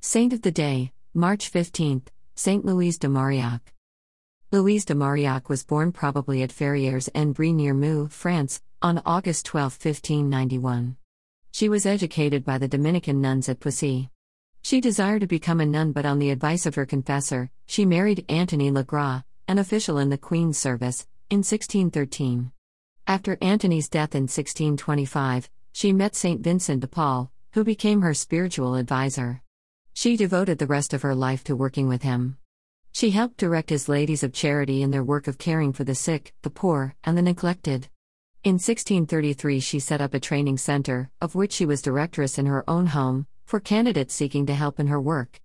Saint of the Day, March 15th, Saint Louise de Marillac. Louise de Marillac was born probably at Ferrières en Brie near Meaux, France, on August 12, 1591. She was educated by the Dominican nuns at Poissy. She desired to become a nun, but on the advice of her confessor, she married Antony Legras, an official in the Queen's service, in 1613. After Antony's death in 1625, she met Saint Vincent de Paul, who became her spiritual advisor. She devoted the rest of her life to working with him. She helped direct his ladies of charity in their work of caring for the sick, the poor, and the neglected. In 1633, she set up a training center, of which she was directress in her own home, for candidates seeking to help in her work.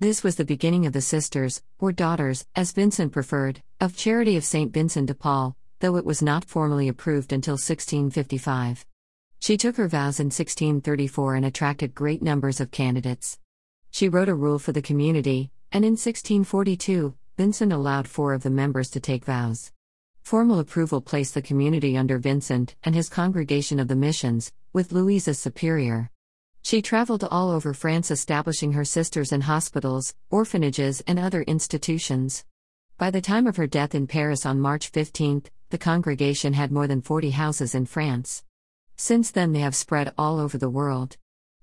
This was the beginning of the Sisters, or Daughters, as Vincent preferred, of Charity of St. Vincent de Paul, though it was not formally approved until 1655. She took her vows in 1634 and attracted great numbers of candidates. She wrote a rule for the community, and in 1642, Vincent allowed four of the members to take vows. Formal approval placed the community under Vincent and his congregation of the missions, with Louise as superior. She traveled all over France establishing her sisters in hospitals, orphanages, and other institutions. By the time of her death in Paris on March 15, the congregation had more than 40 houses in France. Since then, they have spread all over the world.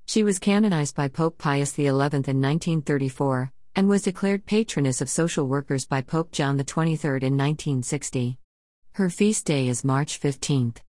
She was canonized by Pope Pius XI in 1934 and was declared patroness of social workers by Pope John XXIII in 1960. Her feast day is March 15th.